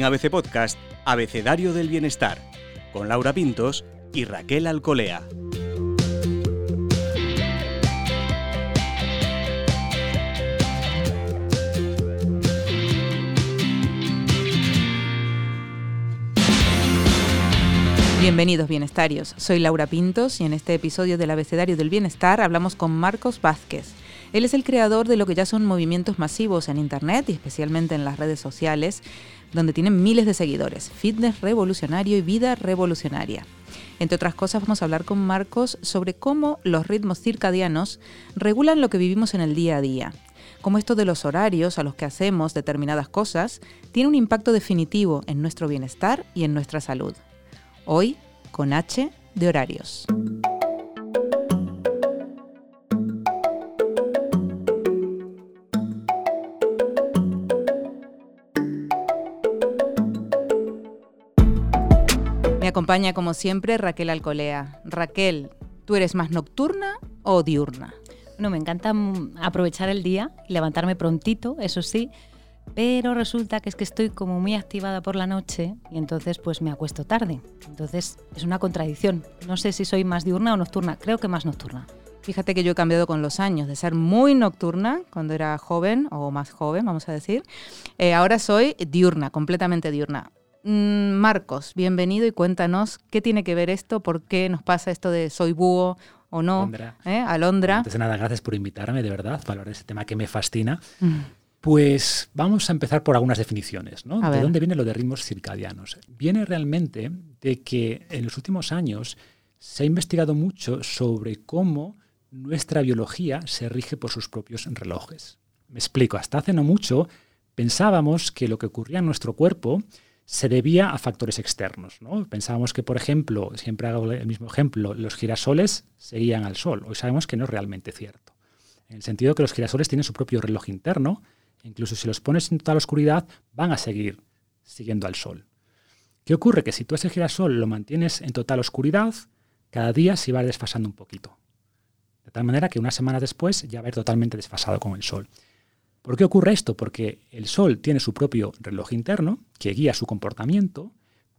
en ABC Podcast Abecedario del Bienestar, con Laura Pintos y Raquel Alcolea. Bienvenidos bienestarios, soy Laura Pintos y en este episodio del Abecedario del Bienestar hablamos con Marcos Vázquez. Él es el creador de lo que ya son movimientos masivos en Internet y especialmente en las redes sociales, donde tienen miles de seguidores, fitness revolucionario y vida revolucionaria. Entre otras cosas vamos a hablar con Marcos sobre cómo los ritmos circadianos regulan lo que vivimos en el día a día, cómo esto de los horarios a los que hacemos determinadas cosas tiene un impacto definitivo en nuestro bienestar y en nuestra salud. Hoy con H de horarios. Acompaña como siempre Raquel Alcolea. Raquel, ¿tú eres más nocturna o diurna? Bueno, me encanta mm, aprovechar el día y levantarme prontito, eso sí, pero resulta que es que estoy como muy activada por la noche y entonces pues me acuesto tarde. Entonces es una contradicción. No sé si soy más diurna o nocturna, creo que más nocturna. Fíjate que yo he cambiado con los años, de ser muy nocturna cuando era joven o más joven, vamos a decir. Eh, ahora soy diurna, completamente diurna. Mm, Marcos, bienvenido y cuéntanos qué tiene que ver esto, por qué nos pasa esto de soy búho o no. Alondra. ¿eh? Alondra. Antes de nada, gracias por invitarme, de verdad, para hablar de ese tema que me fascina. Mm. Pues vamos a empezar por algunas definiciones. ¿no? ¿De ver. dónde viene lo de ritmos circadianos? Viene realmente de que en los últimos años se ha investigado mucho sobre cómo nuestra biología se rige por sus propios relojes. Me explico, hasta hace no mucho pensábamos que lo que ocurría en nuestro cuerpo se debía a factores externos. ¿no? Pensábamos que, por ejemplo, siempre hago el mismo ejemplo, los girasoles seguían al sol. Hoy sabemos que no es realmente cierto. En el sentido que los girasoles tienen su propio reloj interno, incluso si los pones en total oscuridad, van a seguir siguiendo al sol. ¿Qué ocurre? Que si tú ese girasol lo mantienes en total oscuridad, cada día se va desfasando un poquito. De tal manera que una semana después ya va a ir totalmente desfasado con el sol. ¿Por qué ocurre esto? Porque el sol tiene su propio reloj interno que guía su comportamiento,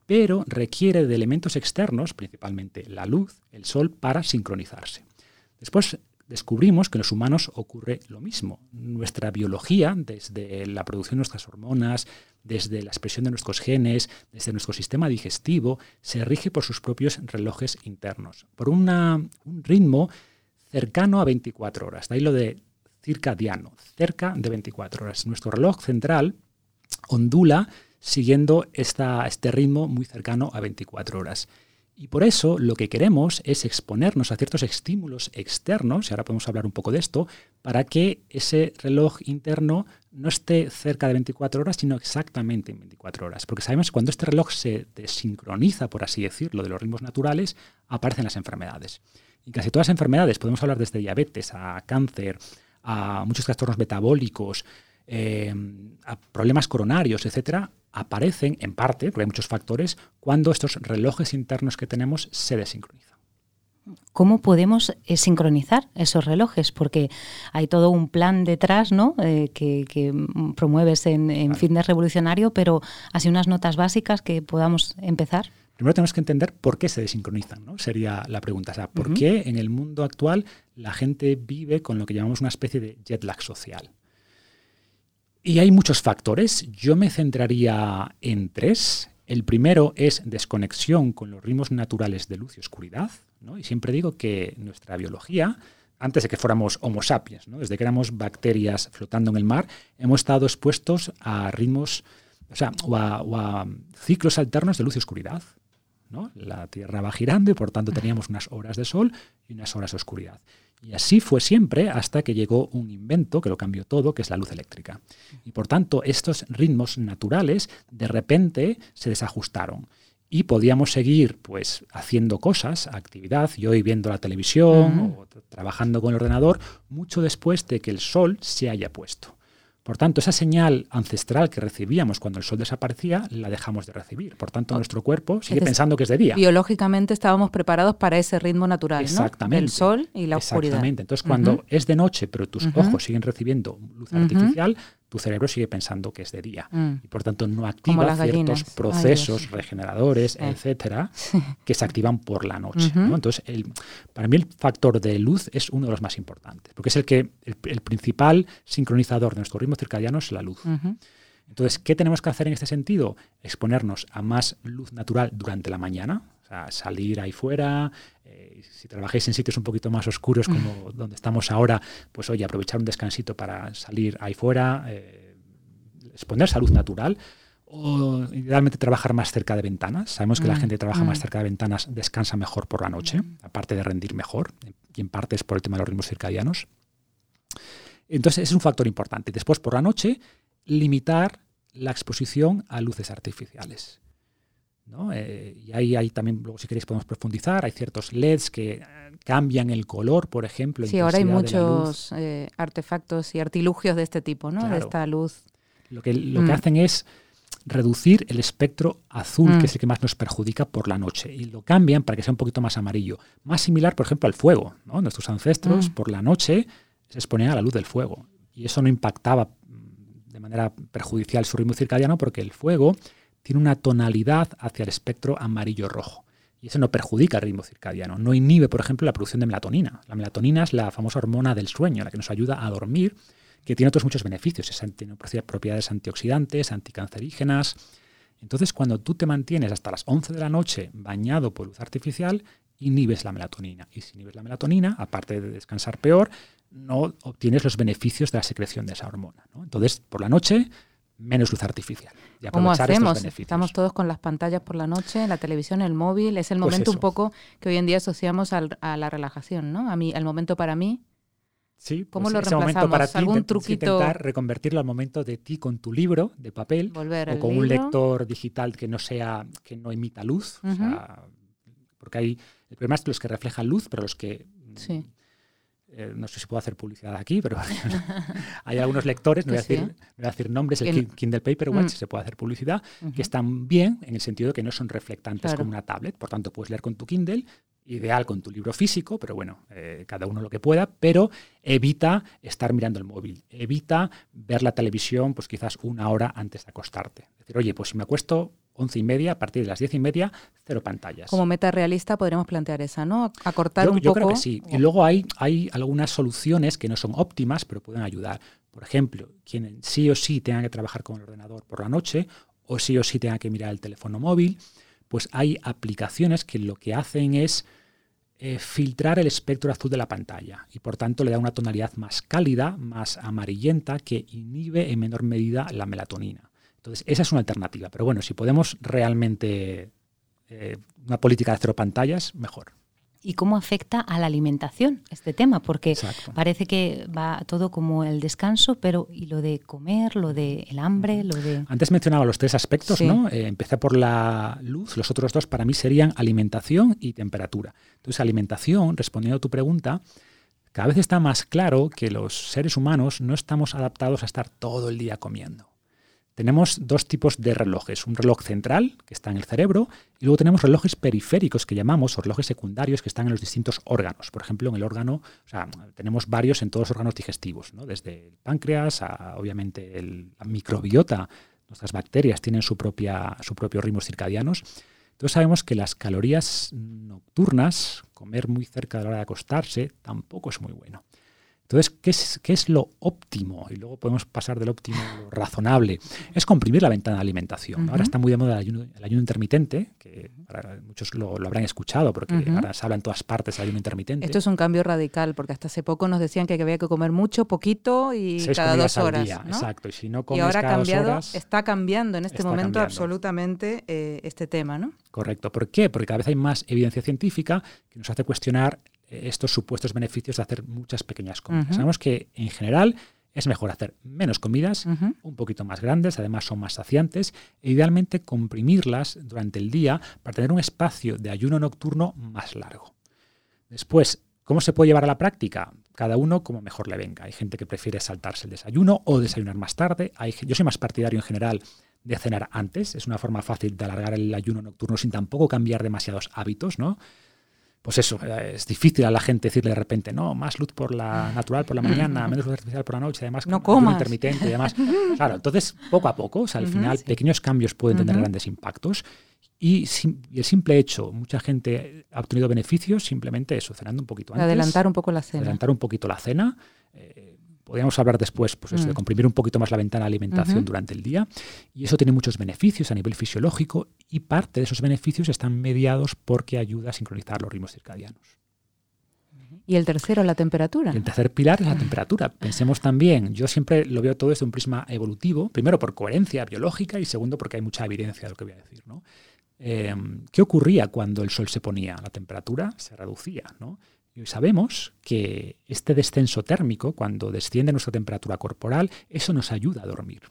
pero requiere de elementos externos, principalmente la luz, el sol, para sincronizarse. Después descubrimos que en los humanos ocurre lo mismo. Nuestra biología, desde la producción de nuestras hormonas, desde la expresión de nuestros genes, desde nuestro sistema digestivo, se rige por sus propios relojes internos, por un ritmo cercano a 24 horas. De ahí lo de circadiano, cerca de 24 horas. Nuestro reloj central ondula siguiendo esta- este ritmo muy cercano a 24 horas. Y por eso lo que queremos es exponernos a ciertos estímulos externos, y ahora podemos hablar un poco de esto, para que ese reloj interno no esté cerca de 24 horas, sino exactamente en 24 horas. Porque sabemos que cuando este reloj se desincroniza, por así decirlo, de los ritmos naturales, aparecen las enfermedades. Y casi todas las enfermedades, podemos hablar desde diabetes a cáncer, a muchos trastornos metabólicos, eh, a problemas coronarios, etcétera, aparecen en parte, porque hay muchos factores, cuando estos relojes internos que tenemos se desincronizan. ¿Cómo podemos eh, sincronizar esos relojes? Porque hay todo un plan detrás, ¿no? Eh, que, que, promueves en, en Claro. Fitness Revolucionario, pero así unas notas básicas que podamos empezar. Primero tenemos que entender por qué se desincronizan, ¿no? Sería la pregunta. O sea, ¿por qué en el mundo actual la gente vive con lo que llamamos una especie de jet lag social? Y hay muchos factores. Yo me centraría en tres. El primero es desconexión con los ritmos naturales de luz y oscuridad. ¿no? Y siempre digo que nuestra biología, antes de que fuéramos Homo sapiens, ¿no? desde que éramos bacterias flotando en el mar, hemos estado expuestos a ritmos, o sea, o a, o a ciclos alternos de luz y oscuridad. ¿No? La Tierra va girando y por tanto teníamos unas horas de sol y unas horas de oscuridad. Y así fue siempre hasta que llegó un invento que lo cambió todo, que es la luz eléctrica. Y por tanto, estos ritmos naturales de repente se desajustaron. Y podíamos seguir pues haciendo cosas, actividad, y hoy viendo la televisión o trabajando con el ordenador, mucho después de que el sol se haya puesto. Por tanto, esa señal ancestral que recibíamos cuando el sol desaparecía, la dejamos de recibir. Por tanto, nuestro cuerpo sigue pensando que es de día. Biológicamente estábamos preparados para ese ritmo natural, ¿no? Exactamente. El sol y la oscuridad. Exactamente. Entonces, cuando es de noche, pero tus ojos siguen recibiendo luz artificial, tu cerebro sigue pensando que es de día. Mm. Y por tanto no activa ciertos. Ay, procesos regeneradores, Eh. etcétera, que se activan por la noche. Entonces, el- para mí el factor de luz es uno de los más importantes, porque es el que el, el principal sincronizador de nuestro ritmo circadiano es la luz. Entonces, ¿qué tenemos que hacer en este sentido? Exponernos a más luz natural durante la mañana, sea, salir ahí fuera. eh, si trabajáis en sitios un poquito más oscuros como donde estamos ahora, pues oye, aprovechar un descansito para salir ahí fuera, eh, exponerse a luz natural. O idealmente trabajar más cerca de ventanas. Sabemos que la Mm, gente que trabaja más mm. cerca de ventanas descansa mejor por la noche, aparte de rendir mejor, y en parte es por el tema de los ritmos circadianos. Entonces, es un factor importante. Después, por la noche, limitar la exposición a luces artificiales. ¿No? Eh, y ahí hay también, luego si queréis podemos profundizar, hay ciertos LEDs que eh, cambian el color, por ejemplo. Sí, ahora hay muchos eh, artefactos y artilugios de este tipo, ¿no? De esta luz. Lo que, lo Mm. que hacen es reducir el espectro azul, Mm. que es el que más nos perjudica por la noche, y lo cambian para que sea un poquito más amarillo. Más similar, por ejemplo, al fuego. ¿no? Nuestros ancestros Mm. por la noche se exponían a la luz del fuego, y eso no impactaba mm, de manera perjudicial su ritmo circadiano porque el fuego tiene una tonalidad hacia el espectro amarillo-rojo. Y eso no perjudica el ritmo circadiano. No inhibe, por ejemplo, la producción de melatonina. La melatonina es la famosa hormona del sueño, la que nos ayuda a dormir, que tiene otros muchos beneficios. Tiene propi- propiedades antioxidantes, anticancerígenas. Entonces, cuando tú te mantienes hasta las 11 de la noche bañado por luz artificial, inhibes la melatonina. Y si inhibes la melatonina, aparte de descansar peor, no obtienes los beneficios de la secreción de esa hormona. Entonces, por la noche, menos luz artificial. Y ¿Cómo hacemos? Estamos todos con las pantallas por la noche, la televisión, el móvil. Es el Pues momento un poco que hoy en día asociamos al- a la relajación, ¿no? A mí, al momento para mí. Sí, ¿Cómo pues lo ese momento para ti, ¿Algún truquito? intentar reconvertirlo al momento de ti con tu libro de papel Volver o con un lector digital que no sea que no emita luz, o Ujú. sea, porque hay el problema es que los que reflejan luz, pero los que Sí. Eh, no sé si puedo hacer publicidad aquí, pero hay algunos lectores, no voy a decir, no voy a decir nombres, el Kindle Paperwhite Mm. se puede hacer publicidad, que están bien en el sentido de que no son reflectantes Claro. como una tablet, por tanto puedes leer con tu Kindle, ideal con tu libro físico, pero bueno, eh, cada uno lo que pueda, pero evita estar mirando el móvil, evita ver la televisión pues quizás una hora antes de acostarte. Es decir, oye, pues si me acuesto once y media, a partir de las diez y media, cero pantallas. Como meta realista podríamos plantear esa, ¿no? Acortar Yo, un yo poco. creo que sí. Y luego hay, hay algunas soluciones que no son óptimas, pero pueden ayudar. Por ejemplo, quien sí o sí tenga que trabajar con el ordenador por la noche o sí o sí tenga que mirar el teléfono móvil, pues hay aplicaciones que lo que hacen es eh, filtrar el espectro azul de la pantalla y por tanto le da una tonalidad más cálida, más amarillenta, que inhibe en menor medida la melatonina. Entonces, esa es una alternativa. Pero bueno, si podemos realmente eh, una política de cero pantallas, mejor. ¿Y cómo afecta a la alimentación este tema? Porque Exacto. parece que va todo como el descanso, pero ¿y lo de comer, lo de el hambre, lo de... Antes mencionaba los tres aspectos, Sí. ¿no? Eh, empecé por la luz, los otros dos para mí serían alimentación y temperatura. Entonces, alimentación, respondiendo a tu pregunta, cada vez está más claro que los seres humanos no estamos adaptados a estar todo el día comiendo. Tenemos dos tipos de relojes, un reloj central que está en el cerebro y luego tenemos relojes periféricos que llamamos relojes secundarios que están en los distintos órganos. Por ejemplo, en el órgano, o sea, tenemos varios en todos los órganos digestivos, ¿no? desde el páncreas a obviamente el, la microbiota, nuestras bacterias tienen su, propia, su propio ritmos circadianos. Entonces sabemos que las calorías nocturnas, comer muy cerca de la hora de acostarse, tampoco es muy bueno. Entonces, ¿qué es, ¿qué es, lo óptimo? Y luego podemos pasar del óptimo a lo razonable. Es comprimir la ventana de alimentación. Uh -huh. Ahora está muy de moda el ayuno, el ayuno intermitente, que para muchos lo, lo, habrán escuchado, porque uh -huh. ahora se habla en todas partes del ayuno intermitente. Esto es un cambio radical, porque hasta hace poco nos decían que había que comer mucho, poquito y Seis cada dos horas. Día, ¿no? Exacto. Y si no comes y ahora cada cambiado, dos horas, está cambiando en este momento cambiando. absolutamente eh, este tema, ¿no? Correcto. ¿Por qué? Porque cada vez hay más evidencia científica que nos hace cuestionar estos supuestos beneficios de hacer muchas pequeñas comidas. Uh -huh. Sabemos que en general es mejor hacer menos comidas, uh -huh. un poquito más grandes, además son más saciantes, e idealmente comprimirlas durante el día para tener un espacio de ayuno nocturno más largo. Después, ¿cómo se puede llevar a la práctica? Cada uno como mejor le venga. Hay gente que prefiere saltarse el desayuno o desayunar más tarde. Hay, yo soy más partidario en general de cenar antes. Es una forma fácil de alargar el ayuno nocturno sin tampoco cambiar demasiados hábitos, ¿no? Pues eso, eh, es difícil a la gente decirle de repente, no, más luz por la natural por la mañana, menos luz artificial por la noche, además no comas. intermitente y demás. Claro, entonces poco a poco, o sea, al final pequeños cambios pueden tener grandes impactos y, el simple hecho, mucha gente ha obtenido beneficios simplemente eso, cenando un poquito antes. Adelantar un poco la cena. Adelantar un poquito la cena. Eh, podríamos hablar después pues eso, de mm. comprimir un poquito más la ventana de alimentación durante el día. Y eso tiene muchos beneficios a nivel fisiológico y parte de esos beneficios están mediados porque ayuda a sincronizar los ritmos circadianos. Y el tercero, la temperatura. El tercer pilar es la temperatura. Pensemos también, yo siempre lo veo todo desde un prisma evolutivo, primero por coherencia biológica y segundo porque hay mucha evidencia de lo que voy a decir. ¿no? Em, ¿Qué ocurría cuando el sol se ponía? La temperatura se reducía. ¿no? Y sabemos que este descenso térmico, cuando desciende nuestra temperatura corporal, eso nos ayuda a dormir.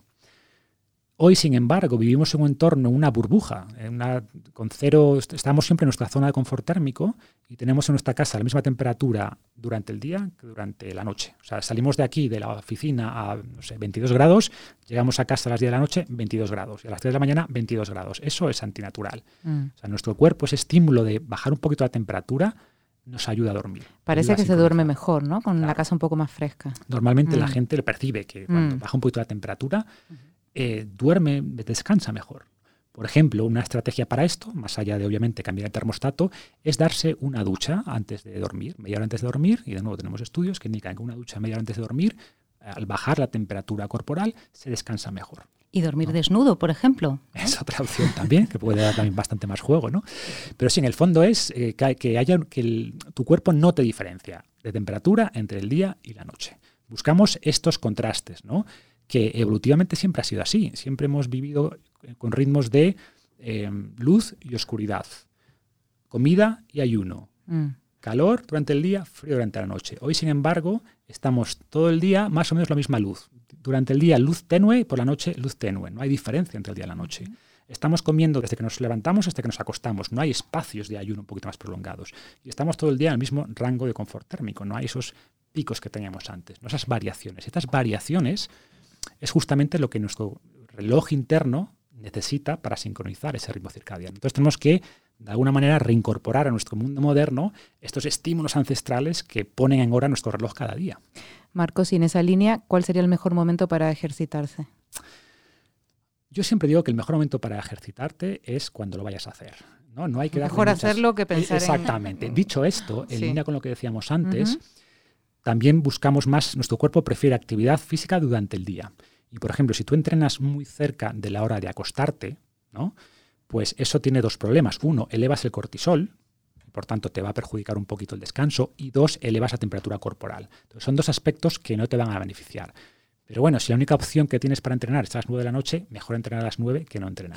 Hoy, sin embargo, vivimos en un entorno, una burbuja, una, con cero, estamos siempre en nuestra zona de confort térmico y tenemos en nuestra casa la misma temperatura durante el día que durante la noche. O sea, salimos de aquí, de la oficina, a no sé, 22 grados, llegamos a casa a las 10 de la noche, 22 grados, y a las 3 de la mañana, 22 grados. Eso es antinatural. Mm. O sea, nuestro cuerpo, ese estímulo de bajar un poquito la temperatura, nos ayuda a dormir. Parece que se duerme mejor, ¿no? Con la casa un poco más fresca. Normalmente la mm. gente le percibe que cuando mm. baja un poquito la temperatura, eh, duerme, descansa mejor. Por ejemplo, una estrategia para esto, más allá de obviamente cambiar el termostato, es darse una ducha antes de dormir, media hora antes de dormir, y de nuevo tenemos estudios que indican que una ducha media hora antes de dormir, al bajar la temperatura corporal, se descansa mejor. Y dormir desnudo, por ejemplo. Es otra opción también, que puede dar también bastante más juego, ¿no? Pero sí, en el fondo es eh, que, haya, que tu cuerpo no te diferencia de temperatura entre el día y la noche. Buscamos estos contrastes, ¿no? que evolutivamente siempre ha sido así. Siempre hemos vivido con ritmos de em, luz y oscuridad, comida y ayuno, mm. calor durante el día, frío durante la noche. Hoy, sin embargo, estamos todo el día más o menos la misma luz. Durante el día luz tenue y por la noche luz tenue. No hay diferencia entre el día y la noche. Estamos comiendo desde que nos levantamos hasta que nos acostamos. No hay espacios de ayuno un poquito más prolongados. Y estamos todo el día en el mismo rango de confort térmico. No hay esos picos que teníamos antes, no esas variaciones. Estas variaciones es justamente lo que nuestro reloj interno necesita para sincronizar ese ritmo circadiano. Entonces tenemos que, de alguna manera, reincorporar a nuestro mundo moderno estos estímulos ancestrales que ponen en hora nuestro reloj cada día. Marcos, y en esa línea, ¿cuál sería el mejor momento para ejercitarse? Yo siempre digo que el mejor momento para ejercitarte es cuando lo vayas a hacer. No, no hay que Mejor hacerlo que pensar Exactamente. Dicho esto, en línea con lo que decíamos antes, también buscamos más, nuestro cuerpo prefiere actividad física durante el día. Y por ejemplo, si tú entrenas muy cerca de la hora de acostarte, ¿no? pues eso tiene dos problemas. Uno, elevas el cortisol, por tanto te va a perjudicar un poquito el descanso. Y dos, elevas la temperatura corporal. Entonces, son dos aspectos que no te van a beneficiar. Pero bueno, si la única opción que tienes para entrenar es a las 9 de la noche, mejor entrenar a las 9 que no entrenar.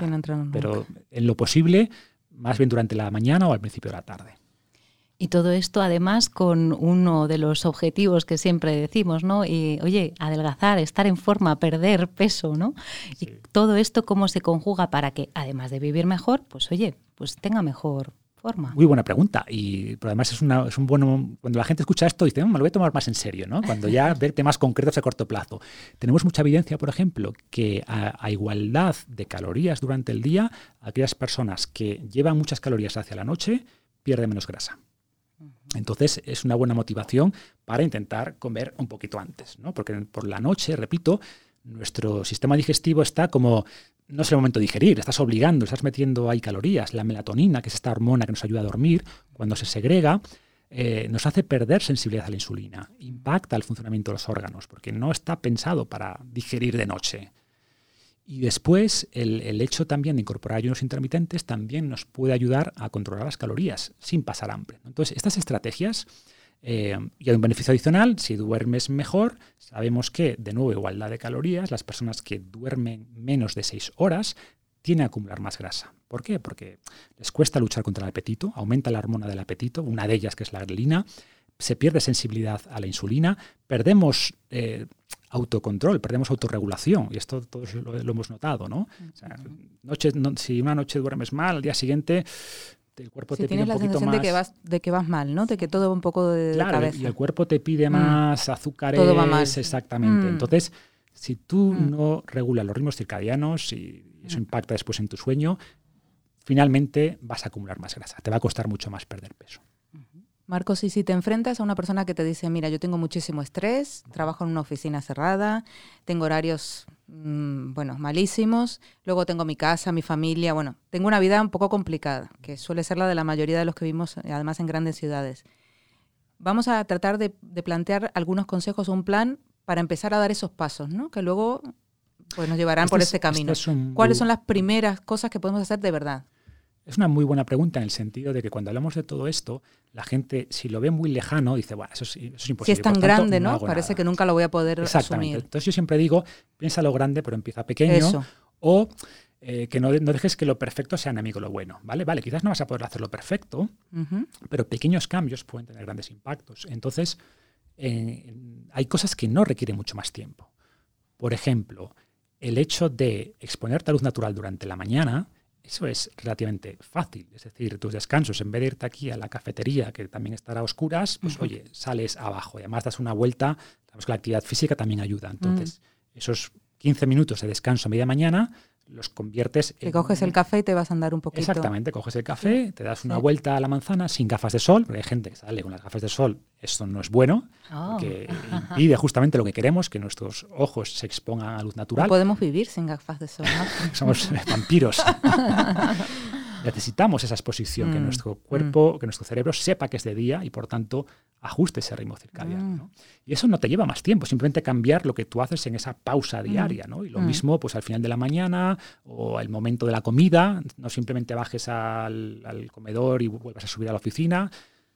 Pero en lo posible, más bien durante la mañana o al principio de la tarde. Y todo esto además con uno de los objetivos que siempre decimos, ¿no? Y oye, adelgazar, estar en forma, perder peso, ¿no? Y todo esto cómo se conjuga para que además de vivir mejor, pues oye, pues tenga mejor forma. Muy buena pregunta. Y además es, una, es un bueno. Cuando la gente escucha esto, dice, mm, me lo voy a tomar más en serio, ¿no? Cuando ya ver temas concretos a corto plazo. Tenemos mucha evidencia, por ejemplo, que a, igualdad de calorías durante el día, aquellas personas que llevan muchas calorías hacia la noche pierden menos grasa. Entonces es una buena motivación para intentar comer un poquito antes, ¿no? Porque por la noche, repito, nuestro sistema digestivo está como no es el momento de digerir, estás obligando, estás metiendo ahí calorías. La melatonina, que es esta hormona que nos ayuda a dormir, cuando se segrega, eh, nos hace perder sensibilidad a la insulina, impacta el funcionamiento de los órganos, porque no está pensado para digerir de noche. Y después, el, hecho también de incorporar ayunos intermitentes también nos puede ayudar a controlar las calorías sin pasar hambre. Entonces, estas estrategias, eh, y hay un beneficio adicional, si duermes mejor, sabemos que, de nuevo, igualdad de calorías, las personas que duermen menos de 6 horas tienen a acumular más grasa. ¿Por qué? Porque les cuesta luchar contra el apetito, aumenta la hormona del apetito, una de ellas que es la grelina, se pierde sensibilidad a la insulina, perdemos eh, autocontrol, perdemos autorregulación, y esto todos lo, hemos notado, ¿no? si una noche duermes mal, al día siguiente el cuerpo te pide un poquito más... De que, vas, de que vas mal, ¿no? De que todo va un poco de, claro, y el cuerpo te pide mm. más azúcares. Todo va mal. Exactamente. Mm. Entonces, si tú mm. no regulas los ritmos circadianos y eso impacta después en tu sueño, finalmente vas a acumular más grasa. Te va a costar mucho más perder peso. Marcos, y si te enfrentas a una persona que te dice, mira, yo tengo muchísimo estrés, trabajo en una oficina cerrada, tengo horarios, mm, bueno, malísimos, luego tengo mi casa, mi familia, bueno, tengo una vida un poco complicada, que suele ser la de la mayoría de los que vivimos, además, en grandes ciudades. Vamos a tratar de, de plantear algunos consejos, un plan para empezar a dar esos pasos, ¿no? Que luego pues, nos llevarán Este por es- este camino. este es un ¿Cuáles son las primeras cosas que podemos hacer de verdad? Es una muy buena pregunta en el sentido de que cuando hablamos de todo esto, la gente, si lo ve muy lejano, dice, bueno, eso es, eso es imposible. si es tan tanto, grande, ¿no? Parece nada". que nunca lo voy a poder Exactamente. asumir. Entonces yo siempre digo, piensa lo grande, pero empieza pequeño. Eso. O eh, que no, no dejes que lo perfecto sea enemigo lo bueno. ¿vale? Vale, quizás no vas a poder hacerlo perfecto, pero pequeños cambios pueden tener grandes impactos. Entonces, eh, hay cosas que no requieren mucho más tiempo. Por ejemplo, el hecho de exponerte a luz natural durante la mañana, eso es relativamente fácil. Es decir, tus descansos, en vez de irte aquí a la cafetería, que también estará a oscuras, pues oye, sales abajo y además das una vuelta. Sabes que la actividad física también ayuda. Entonces, esos 15 minutos de descanso a media mañana los conviertes Te coges el café y te vas a andar un poquito. Exactamente, coges el café, te das una Sí. vuelta a la manzana sin gafas de sol, porque hay gente que sale con las gafas de sol, esto no es bueno, Oh. que impide justamente lo que queremos, que nuestros ojos se expongan a luz No natural. podemos vivir sin gafas de sol. ¿no? Somos vampiros. Necesitamos esa exposición, que Mm, nuestro cuerpo, que nuestro cerebro sepa que es de día y por tanto ajuste ese ritmo circadiano. Mm. ¿no? Y eso no te lleva más tiempo, simplemente cambiar lo que tú haces en esa pausa diaria. ¿no? Y lo Mm. mismo pues al final de la mañana o al momento de la comida, no simplemente bajes al, al comedor y vuelvas a subir a la oficina,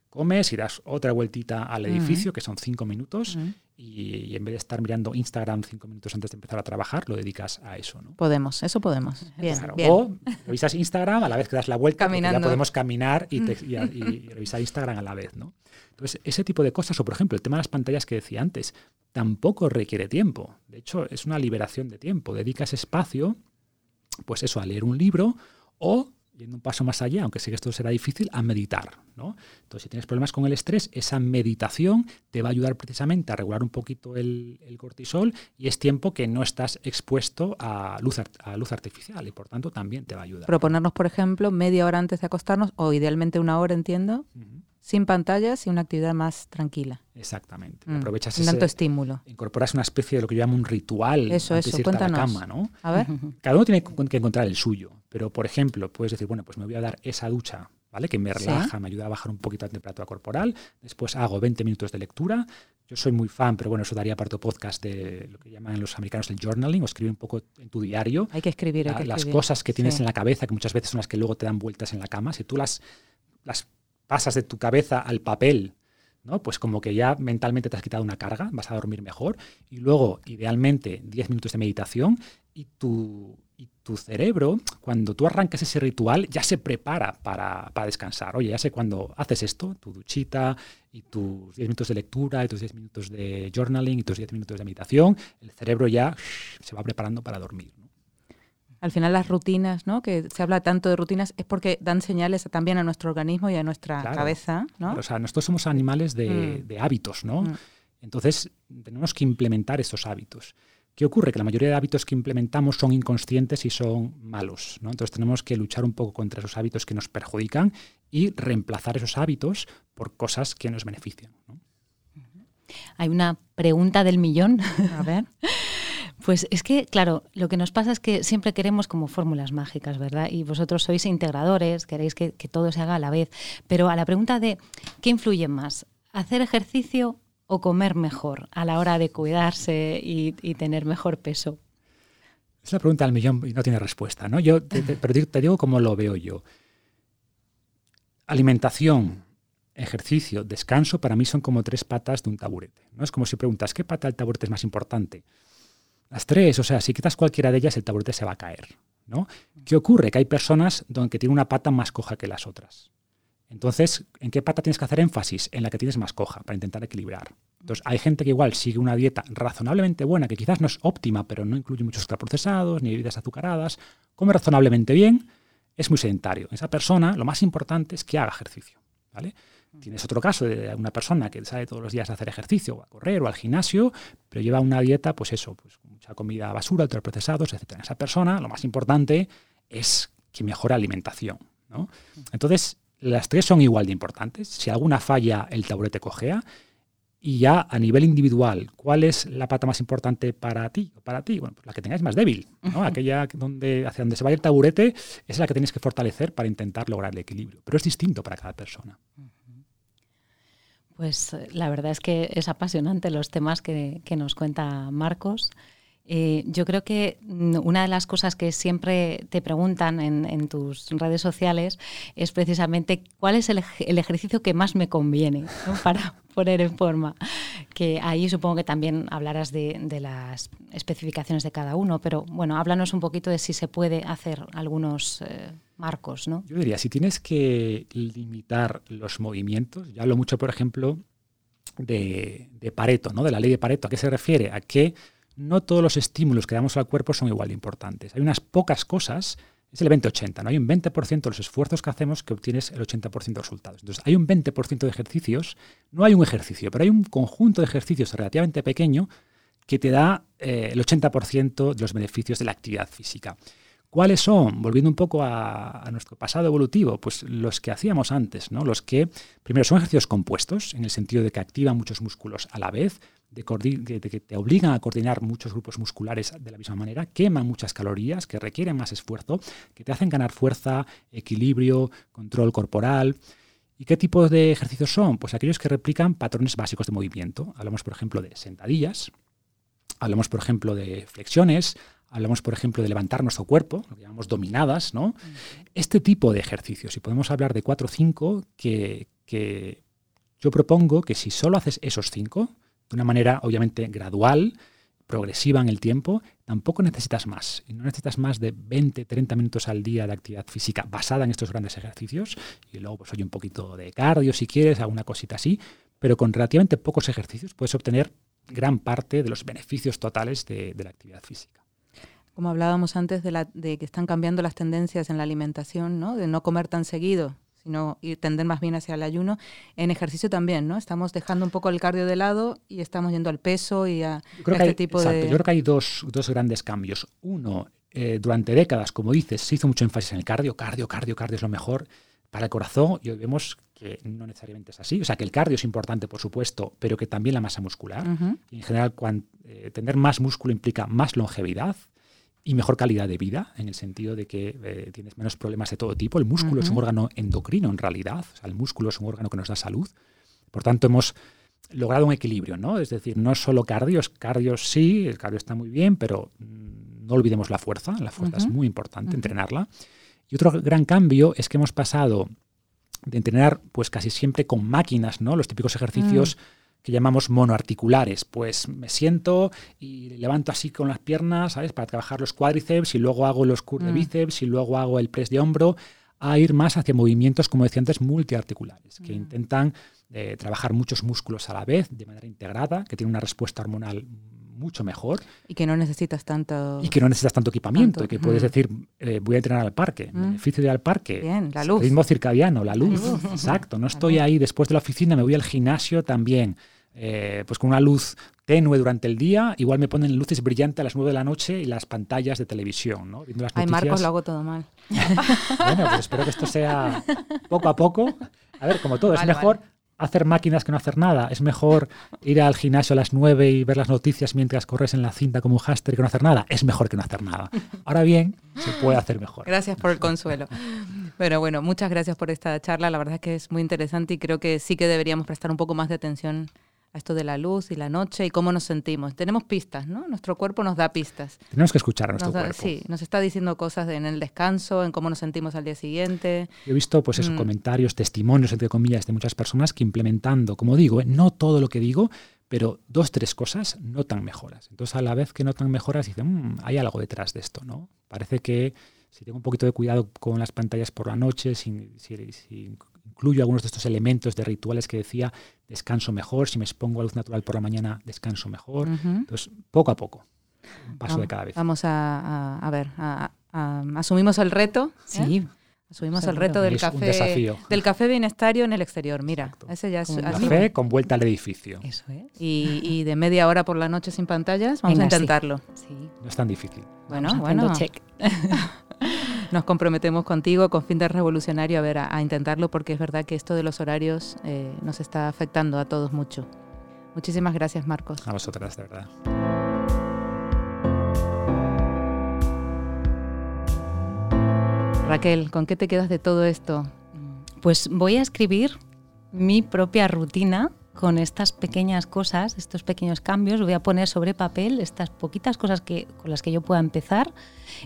comes y das otra vueltita al Mm. edificio, que son cinco minutos, Mm. Y, y en vez de estar mirando Instagram cinco minutos antes de empezar a trabajar, lo dedicas a eso. ¿no? Podemos, eso podemos. Bien, Claro. bien. O revisas Instagram a la vez que das la vuelta, porque ya Caminando. podemos caminar y, te- y- y revisar Instagram a la vez. ¿no? Entonces, ese tipo de cosas, o por ejemplo, el tema de las pantallas que decía antes, tampoco requiere tiempo. De hecho, es una liberación de tiempo. Dedicas espacio, pues eso, a leer un libro o, yendo un paso más allá, aunque sé que esto será difícil, a meditar. ¿no? Entonces, si tienes problemas con el estrés, esa meditación te va a ayudar precisamente a regular un poquito el, el cortisol y es tiempo que no estás expuesto a luz, a luz artificial y por tanto también te va a ayudar. Proponernos, por ejemplo, media hora antes de acostarnos, o idealmente una hora, entiendo, sin pantallas y una actividad más tranquila. Exactamente. Mm, Aprovechas ese, tanto estímulo. incorporas una especie de lo que yo llamo un ritual Eso, antes eso, de irte a la cama, ¿no? A ver. Cada uno tiene que encontrar el suyo, pero por ejemplo, puedes decir, bueno, pues me voy a dar esa ducha, ¿vale? Que me Sí. relaja, me ayuda a bajar un poquito la temperatura corporal. Después hago 20 minutos de lectura. Yo soy muy fan, pero bueno, eso daría para tu podcast de lo que llaman los americanos el journaling, o escribir un poco en tu diario Hay que escribir, hay la- que las escribir. cosas que tienes Sí. en la cabeza, que muchas veces son las que luego te dan vueltas en la cama, si tú las, las pasas de tu cabeza al papel, ¿no? pues como que ya mentalmente te has quitado una carga, vas a dormir mejor. Y luego, idealmente, 10 minutos de meditación y tu, y tu cerebro, cuando tú arrancas ese ritual, ya se prepara para, para descansar. Oye, ya sé cuando haces esto, tu duchita y tus 10 minutos de lectura y tus 10 minutos de journaling y tus 10 minutos de meditación, el cerebro ya se va preparando para dormir. Al final las rutinas, ¿no? Que se habla tanto de rutinas, es porque dan señales también a nuestro organismo y a nuestra Claro. cabeza, ¿no? O sea, nosotros somos animales de, Mm. de hábitos, ¿no? Mm. Entonces, tenemos que implementar esos hábitos. ¿Qué ocurre? Que la mayoría de hábitos que implementamos son inconscientes y son malos, ¿no? Entonces tenemos que luchar un poco contra esos hábitos que nos perjudican y reemplazar esos hábitos por cosas que nos benefician. ¿no? Hay una pregunta del millón. A ver. Pues es que, claro, lo que nos pasa es que siempre queremos como fórmulas mágicas, ¿verdad? Y vosotros sois integradores, queréis que, todo se haga a la vez. Pero a la pregunta de ¿qué influye más? ¿Hacer ejercicio o comer mejor a la hora de cuidarse y, tener mejor peso? Es la pregunta del millón y no tiene respuesta, ¿no? Yo te, pero te digo cómo lo veo yo. Alimentación, ejercicio, descanso, para mí son como tres patas de un taburete. ¿no? Es como si preguntas, ¿qué pata del taburete es más importante? Las tres, o sea, si quitas cualquiera de ellas, el taburete se va a caer. ¿no? ¿Qué ocurre? Que hay personas donde tienen una pata más coja que las otras. Entonces, ¿en qué pata tienes que hacer énfasis? En la que tienes más coja, para intentar equilibrar. Entonces, hay gente que igual sigue una dieta razonablemente buena, que quizás no es óptima, pero no incluye muchos ultraprocesados ni bebidas azucaradas, come razonablemente bien, es muy sedentario. Esa persona, lo más importante es que haga ejercicio. ¿vale? Tienes otro caso de una persona que sale todos los días a hacer ejercicio, o a correr o al gimnasio, pero lleva una dieta, pues eso, pues mucha comida basura, ultraprocesados, etc. Esa persona, lo más importante es que mejore alimentación. ¿no? Entonces, las tres son igual de importantes. Si alguna falla, el taburete cojea. Y ya a nivel individual, ¿cuál es la pata más importante para ti? Para ti, bueno, pues la que tengáis más débil, ¿no? Aquella donde, hacia donde se vaya el taburete es la que tenéis que fortalecer para intentar lograr el equilibrio. Pero es distinto para cada persona. Pues eh, la verdad es que es apasionante los temas que, que nos cuenta Marcos. Eh, yo creo que mm, una de las cosas que siempre te preguntan en, tus redes sociales es precisamente cuál es el, ejercicio que más me conviene para poner en forma. Que ahí supongo que también hablarás de, las especificaciones de cada uno, pero bueno, háblanos un poquito de si se puede hacer algunos eh, marcos. ¿no? Yo diría, si tienes que limitar los movimientos, ya hablo mucho, por ejemplo, de, de Pareto, ¿no? de la ley de Pareto. ¿A qué se refiere? A que no todos los estímulos que damos al cuerpo son igual de importantes. Hay unas pocas cosas, es el 20-80, ¿no? Hay un 20% de los esfuerzos que hacemos que obtienes el 80% de resultados. Entonces, hay un 20% de ejercicios, no hay un ejercicio, pero hay un conjunto de ejercicios relativamente pequeño que te da eh, el 80% de los beneficios de la actividad física. ¿Cuáles son? Volviendo un poco a, a, nuestro pasado evolutivo, pues los que hacíamos antes, ¿no? Los que, primero, son ejercicios compuestos, en el sentido de que activan muchos músculos a la vez, de, que te obligan a coordinar muchos grupos musculares de la misma manera, queman muchas calorías, que requieren más esfuerzo, que te hacen ganar fuerza, equilibrio, control corporal. ¿Y qué tipos de ejercicios son? Pues aquellos que replican patrones básicos de movimiento. Hablamos, por ejemplo, de sentadillas, hablamos, por ejemplo, de flexiones, hablamos, por ejemplo, de levantar nuestro cuerpo, lo que llamamos dominadas, ¿no? Este tipo de ejercicios, y podemos hablar de cuatro o cinco, que, que yo propongo que si solo haces esos cinco, de una manera obviamente gradual, progresiva en el tiempo, tampoco necesitas más. Y no necesitas más de 20, 30 minutos al día de actividad física basada en estos grandes ejercicios. Y luego, pues, oye, un poquito de cardio si quieres, alguna cosita así. Pero con relativamente pocos ejercicios puedes obtener gran parte de los beneficios totales de, la actividad física. Como hablábamos antes de, de que están cambiando las tendencias en la alimentación, ¿no? de no comer tan seguido, sino ir, tender más bien hacia el ayuno. En ejercicio también, ¿no? Estamos dejando un poco el cardio de lado y estamos yendo al peso y a, este tipo de... Yo creo que hay dos, dos grandes cambios. Uno, eh, durante décadas, como dices, se hizo mucho énfasis en el cardio, cardio, cardio, cardio es lo mejor para el corazón y hoy vemos que no necesariamente es así. O sea, que el cardio es importante, por supuesto, pero que también la masa muscular. y en general, eh, tener más músculo implica más longevidad, y mejor calidad de vida, en el sentido de que eh, tienes menos problemas de todo tipo. El músculo es un órgano endocrino en realidad, o sea, el músculo es un órgano que nos da salud. Por tanto, hemos logrado un equilibrio, ¿no? Es decir, no solo cardio, cardio sí, el cardio está muy bien, pero mm, no olvidemos la fuerza, la fuerza es muy importante, entrenarla. Y otro gran cambio es que hemos pasado de entrenar pues casi siempre con máquinas, ¿no? Los típicos ejercicios mm que llamamos monoarticulares. Pues me siento y levanto así con las piernas, ¿sabes? Para trabajar los cuádriceps y luego hago los curls de mm. bíceps y luego hago el press de hombro, a ir más hacia movimientos, como decía antes, multiarticulares, que mm. intentan eh, trabajar muchos músculos a la vez, de manera integrada, que tienen una respuesta hormonal mucho mejor. Y que no necesitas tanto... Y que no necesitas tanto equipamiento, y que puedes decir, eh, voy a entrenar al parque, beneficio de ir al parque. Bien, la luz. Ritmo circadiano, la luz, exacto. No estoy ahí después de la oficina, me voy al gimnasio también. Eh, pues con una luz tenue durante el día, igual me ponen luces brillantes a las 9 de la noche y las pantallas de televisión, ¿no? Viendo las Ay, Marcos, lo hago todo mal. bueno, pues espero que esto sea poco a poco. A ver, como todo, es mejor hacer máquinas que no hacer nada. Es mejor ir al gimnasio a las 9 y ver las noticias mientras corres en la cinta como un háster que no hacer nada. Es mejor que no hacer nada. Ahora bien, se puede hacer mejor. Gracias por el consuelo. Pero bueno, muchas gracias por esta charla. La verdad es que es muy interesante y creo que sí que deberíamos prestar un poco más de atención esto de la luz y la noche y cómo nos sentimos. Tenemos pistas, ¿no? Nuestro cuerpo nos da pistas. Tenemos que escuchar a nuestro cuerpo. Sí, nos está diciendo cosas en el descanso, en cómo nos sentimos al día siguiente. Yo he visto, pues esos mm. comentarios, testimonios, entre comillas, de muchas personas que implementando, como digo, ¿eh? no todo lo que digo, pero dos, tres cosas notan mejoras. Entonces, a la vez que notan mejoras, dicen, mm, hay algo detrás de esto, ¿no? Parece que si tengo un poquito de cuidado con las pantallas por la noche, si, si, incluyo algunos de estos elementos de rituales que decía, descanso mejor, si me expongo a luz natural por la mañana, descanso mejor. Entonces, poco a poco, un paso de cada vez. Vamos a, a, ver, asumimos el reto. Sí. ¿eh? Asumimos el reto del café, del café bienestario en el exterior. Mira, ese ya es un café con vuelta al edificio. Eso es. Y, de media hora por la noche sin pantallas, vamos a intentarlo. No es tan difícil. Bueno, bueno. Check. nos comprometemos contigo con fin de revolucionario a ver a, intentarlo porque es verdad que esto de los horarios eh, nos está afectando a todos mucho. Muchísimas gracias, Marcos. A vosotras, de verdad. Raquel, ¿con qué te quedas de todo esto? Pues voy a escribir mi propia rutina con estas pequeñas cosas, estos pequeños cambios, voy a poner sobre papel estas poquitas cosas que, con las que yo pueda empezar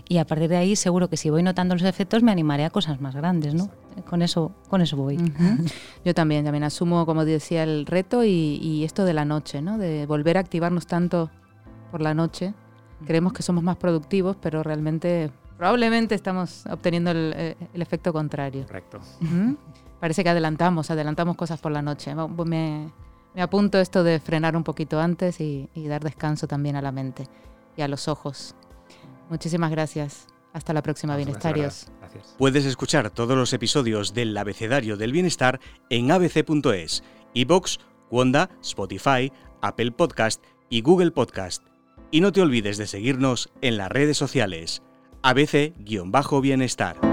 y a partir de ahí seguro que si voy notando los efectos me animaré a cosas más grandes, ¿no? Con eso, con eso voy. Yo también, también asumo, como decía, el reto y, esto de la noche, ¿no? De volver a activarnos tanto por la noche. Creemos que somos más productivos, pero realmente probablemente estamos obteniendo el, eh, efecto contrario. Correcto. Parece que adelantamos, adelantamos cosas por la noche. Me, me apunto esto de frenar un poquito antes y, dar descanso también a la mente y a los ojos. Muchísimas gracias. Hasta la próxima, Bienestarios. Puedes escuchar todos los episodios del Abecedario del Bienestar en abc.es, iBox, Wanda, Spotify, Apple Podcast y Google Podcast. Y no te olvides de seguirnos en las redes sociales. ABC-Bienestar.